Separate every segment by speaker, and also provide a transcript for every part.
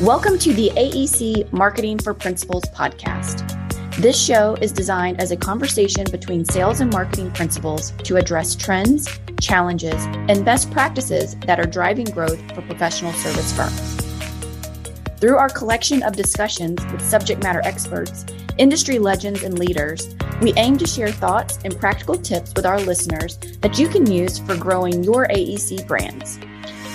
Speaker 1: Welcome to the AEC Marketing for Principals podcast. This show is designed as a conversation between sales and marketing principals to address trends, challenges, and best practices that are driving growth for professional service firms. Through our collection of discussions with subject matter experts, industry legends, and leaders, we aim to share thoughts and practical tips with our listeners that you can use for growing your AEC brands.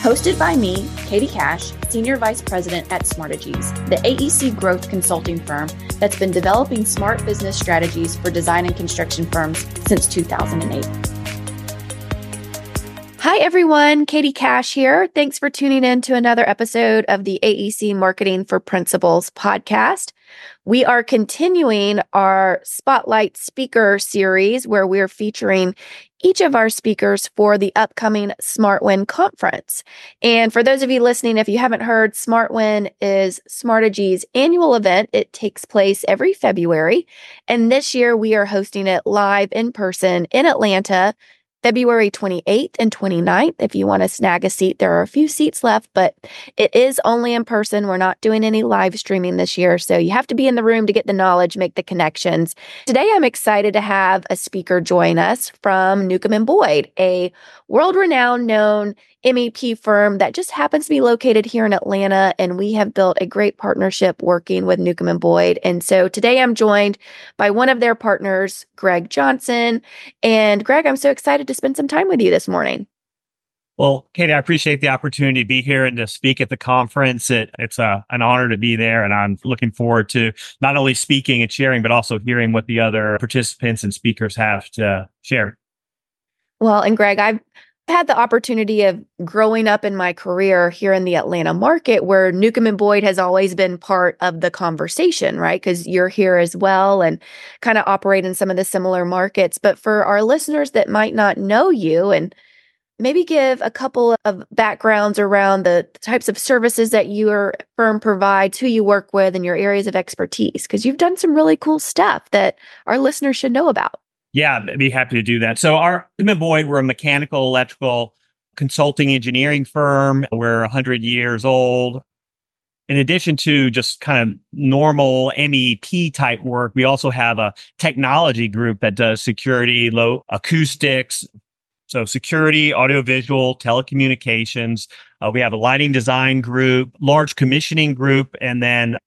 Speaker 1: Hosted by me, Katie Cash, Senior Vice President at Smartegies, the AEC growth consulting firm that's been developing smart business strategies for design and construction firms since 2008. Hi, everyone. Katie Cash here. Thanks for tuning in to another episode of the AEC Marketing for Principals podcast. We are continuing our Spotlight Speaker series where we're featuring each of our speakers for the upcoming SmartWin conference. And for those of you listening, if you haven't heard, SmartWin is Smartegies' annual event. It takes place every February. And this year we are hosting it live in person in Atlanta February 28th and 29th. If you want to snag a seat, there are a few seats left, but it is only in person. We're not doing any live streaming this year. So you have to be in the room to get the knowledge, make the connections. Today, I'm excited to have a speaker join us from Newcomb and Boyd, a world renowned known MEP firm that just happens to be located here in Atlanta. And we have built a great partnership working with Newcomb and Boyd. And so today I'm joined by one of their partners, Greg Johnson. And Greg, I'm so excited to spend some time with you this morning.
Speaker 2: Well, Katie, I appreciate the opportunity to be here and to speak at the conference. It, it's a, uh, an honor to be there, and I'm looking forward to not only speaking and sharing, but also hearing what the other participants and speakers have to share.
Speaker 1: Well, and Greg, I've had the opportunity of growing up in my career here in the Atlanta market where Newcomb and Boyd has always been part of the conversation, right? Because you're here as well and kind of operate in some of the similar markets. But for our listeners that might not know you and maybe give a couple of backgrounds around the types of services that your firm provides, who you work with, and your areas of expertise, because you've done some really cool stuff that our listeners should know about.
Speaker 2: Yeah, I'd be happy to do that. So our Boyd, we're a mechanical electrical consulting engineering firm. We're 100 years old. In addition to just kind of normal MEP type work, we also have a technology group that does security, low acoustics, so security, audiovisual, telecommunications. Uh, we have a lighting design group, large commissioning group, and then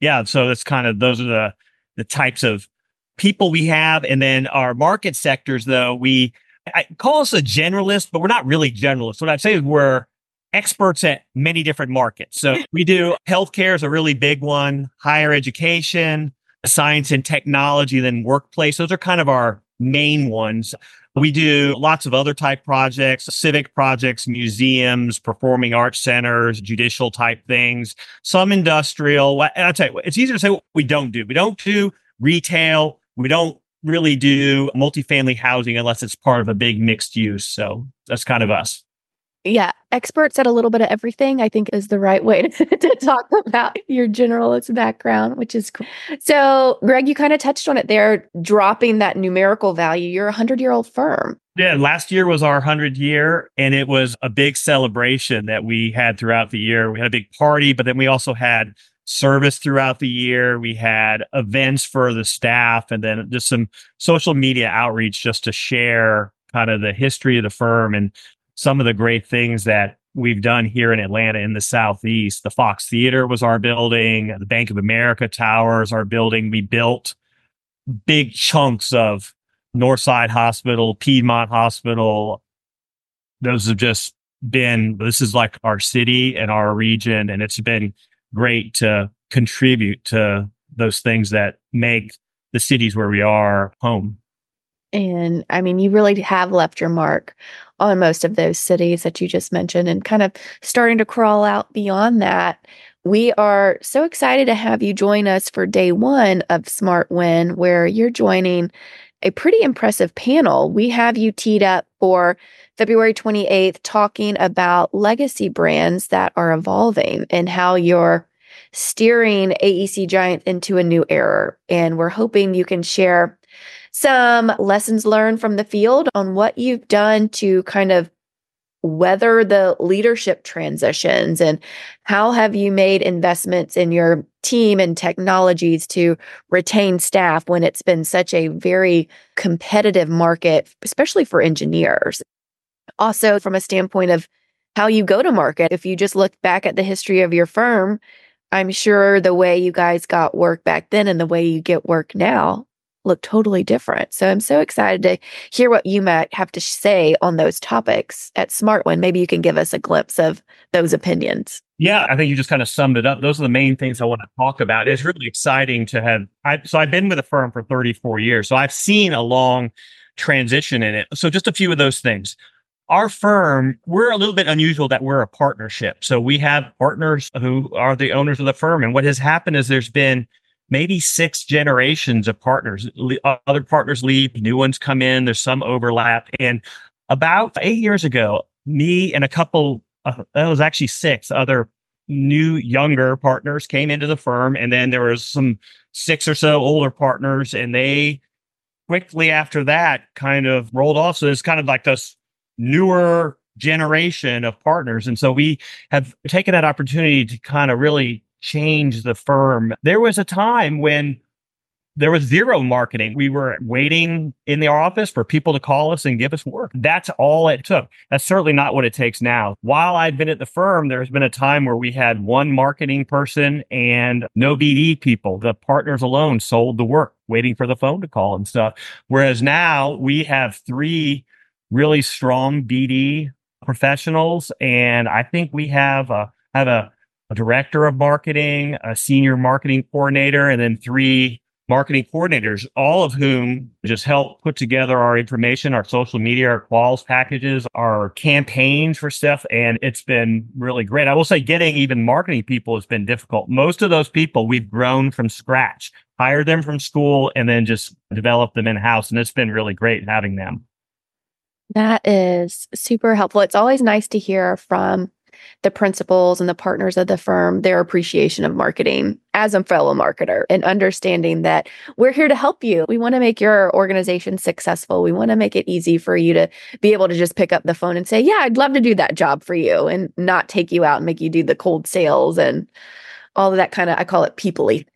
Speaker 2: yeah, so that's kind of those are the the types of people we have. And then our market sectors, though, we I call us a generalist, but we're not really generalists. What I'd say is we're experts at many different markets. So we do healthcare is a really big one, higher education, science and technology, then workplace. Those are kind of our main ones. We do lots of other type projects, civic projects, museums, performing arts centers, judicial type things, some industrial. I'll tell you, it's easier to say what we don't do. We don't do retail. We don't really do multifamily housing unless it's part of a big mixed use. So that's kind of us.
Speaker 1: Yeah, experts at a little bit of everything, I think is the right way to, to talk about your generalist background, which is cool. So, Greg, you kind of touched on it there, dropping that numerical value. You're a 100 year old firm.
Speaker 2: Yeah, last year was our 100 year, and it was a big celebration that we had throughout the year. We had a big party, but then we also had service throughout the year. We had events for the staff and then just some social media outreach just to share kind of the history of the firm and some of the great things that we've done here in Atlanta in the Southeast. The Fox Theater was our building, the Bank of America Tower is our building. We built big chunks of Northside Hospital, Piedmont Hospital. Those have just been, this is like our city and our region, and it's been great to contribute to those things that make the cities where we are home.
Speaker 1: And I mean, you really have left your mark on most of those cities that you just mentioned and kind of starting to crawl out beyond that. We are so excited to have you join us for day one of Smart Win, where you're joining a pretty impressive panel. We have you teed up for February 28th talking about legacy brands that are evolving and how you're steering AEC Giant into a new era. And we're hoping you can share some lessons learned from the field on what you've done to kind of weather the leadership transitions and how have you made investments in your team and technologies to retain staff when it's been such a very competitive market especially for engineers? Also from a standpoint of how you go to market if you just look back at the history of your firm i'm sure the way you guys got work back then and the way you get work now look totally different. So I'm so excited to hear what you might have to say on those topics at SmartWin. Maybe you can give us a glimpse of those opinions.
Speaker 2: Yeah, I think you just kind of summed it up. Those are the main things I want to talk about. It's really exciting to have. I, so I've been with the firm for 34 years, so I've seen a long transition in it. So just a few of those things. Our firm, we're a little bit unusual that we're a partnership. So we have partners who are the owners of the firm. And what has happened is there's been maybe six generations of partners. Other partners leave, new ones come in, there's some overlap. And about eight years ago, me and a couple, uh, that was actually six other new younger partners came into the firm. And then there was some six or so older partners, and they quickly after that kind of rolled off. So it's kind of like this newer generation of partners. And so we have taken that opportunity to kind of really change the firm. There was a time when there was zero marketing. We were waiting in the office for people to call us and give us work. That's all it took. That's certainly not what it takes now. While I've been at the firm, there's been a time where we had one marketing person and no BD people. The partners alone sold the work, waiting for the phone to call and stuff. Whereas now we have three really strong BD professionals. And I think we have a, have a a director of marketing, a senior marketing coordinator, and then three marketing coordinators, all of whom just help put together our information, our social media, our quals packages, our campaigns for stuff. And it's been really great. I will say getting even marketing people has been difficult. Most of those people we've grown from scratch, hired them from school, and then just developed them in house. And it's been really great having them.
Speaker 1: That is super helpful. It's always nice to hear from the principals and the partners of the firm their appreciation of marketing as a fellow marketer and understanding that we're here to help you. We want to make your organization successful. We want to make it easy for you to be able to just pick up the phone and say, Yeah, I'd love to do that job for you and not take you out and make you do the cold sales and all of that kind of, I call it peoply.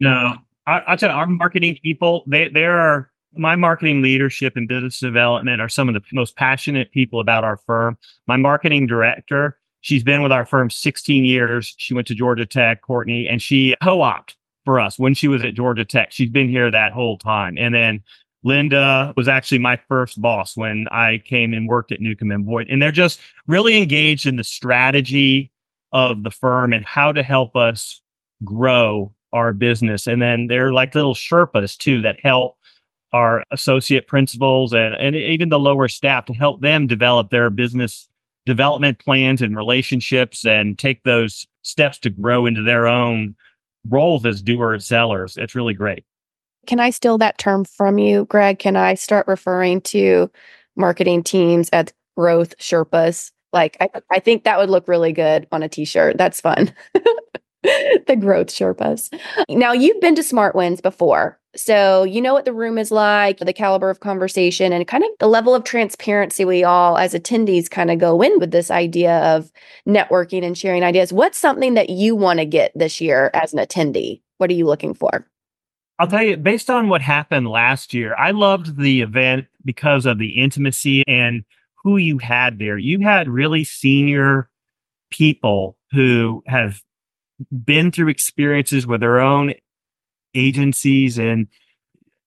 Speaker 2: No, I, I tell you, our marketing people, they, they are my marketing leadership and business development are some of the most passionate people about our firm. My marketing director She's been with our firm 16 years. She went to Georgia Tech, Courtney, and she co-opted for us when she was at Georgia Tech. She's been here that whole time. And then Linda was actually my first boss when I came and worked at Newcomb and Boyd. And they're just really engaged in the strategy of the firm and how to help us grow our business. And then they're like little Sherpas too that help our associate principals and, and even the lower staff to help them develop their business development plans and relationships and take those steps to grow into their own roles as doers sellers. It's really great.
Speaker 1: Can I steal that term from you, Greg? Can I start referring to marketing teams as growth Sherpas? Like, I, I think that would look really good on a t shirt. That's fun. the growth Sherpas. Now, you've been to SmartWins before. So, you know what the room is like, the caliber of conversation, and kind of the level of transparency we all, as attendees, kind of go in with this idea of networking and sharing ideas. What's something that you want to get this year as an attendee? What are you looking for?
Speaker 2: I'll tell you, based on what happened last year, I loved the event because of the intimacy and who you had there. You had really senior people who have been through experiences with their own agencies and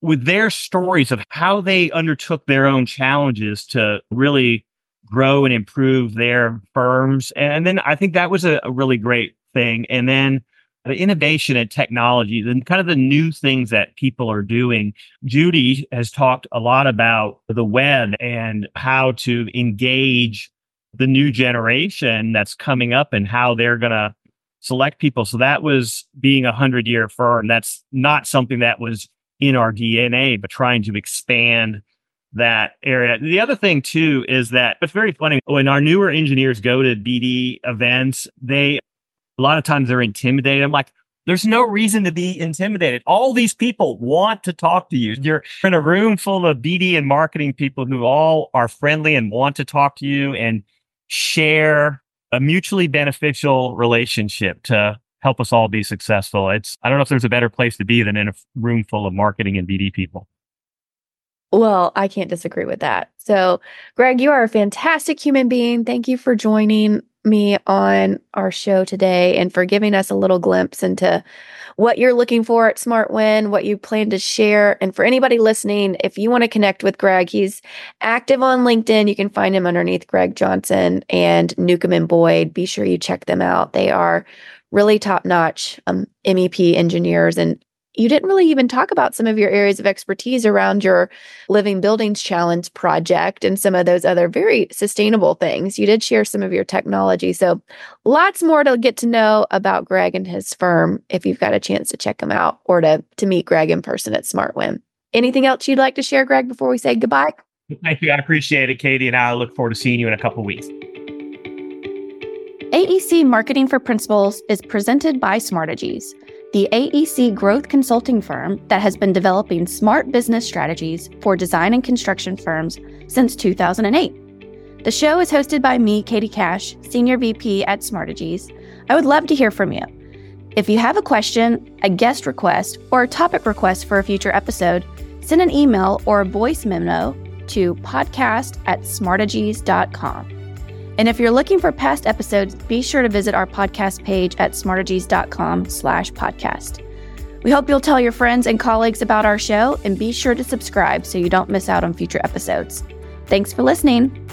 Speaker 2: with their stories of how they undertook their own challenges to really grow and improve their firms. And then I think that was a, a really great thing. And then the innovation and technology and kind of the new things that people are doing. Judy has talked a lot about the web and how to engage the new generation that's coming up and how they're going to select people. So that was being a hundred year firm. That's not something that was in our DNA, but trying to expand that area. The other thing too is that it's very funny when our newer engineers go to BD events, they a lot of times they're intimidated. I'm like, there's no reason to be intimidated. All these people want to talk to you. You're in a room full of BD and marketing people who all are friendly and want to talk to you. And share a mutually beneficial relationship to help us all be successful. It's, I don't know if there's a better place to be than in a room full of marketing and BD people.
Speaker 1: Well, I can't disagree with that. So, Greg, you are a fantastic human being. Thank you for joining me on our show today and for giving us a little glimpse into what you're looking for at SmartWin, what you plan to share. And for anybody listening, if you want to connect with Greg, he's active on LinkedIn. You can find him underneath Greg Johnson and Newcomb and Boyd. Be sure you check them out. They are really top notch um, MEP engineers and you didn't really even talk about some of your areas of expertise around your Living Buildings Challenge project and some of those other very sustainable things. You did share some of your technology. So, lots more to get to know about Greg and his firm if you've got a chance to check him out or to, to meet Greg in person at SmartWin. Anything else you'd like to share, Greg, before we say goodbye?
Speaker 2: Thank you. I appreciate it, Katie. And I look forward to seeing you in a couple weeks.
Speaker 1: AEC Marketing for Principals is presented by Smartegies the AEC growth consulting firm that has been developing smart business strategies for design and construction firms since 2008. The show is hosted by me, Katie Cash, Senior VP at Smartegies. I would love to hear from you. If you have a question, a guest request, or a topic request for a future episode, send an email or a voice memo to podcast at smartegies.com. And if you're looking for past episodes, be sure to visit our podcast page at smartegies.com slash podcast. We hope you'll tell your friends and colleagues about our show and be sure to subscribe so you don't miss out on future episodes. Thanks for listening.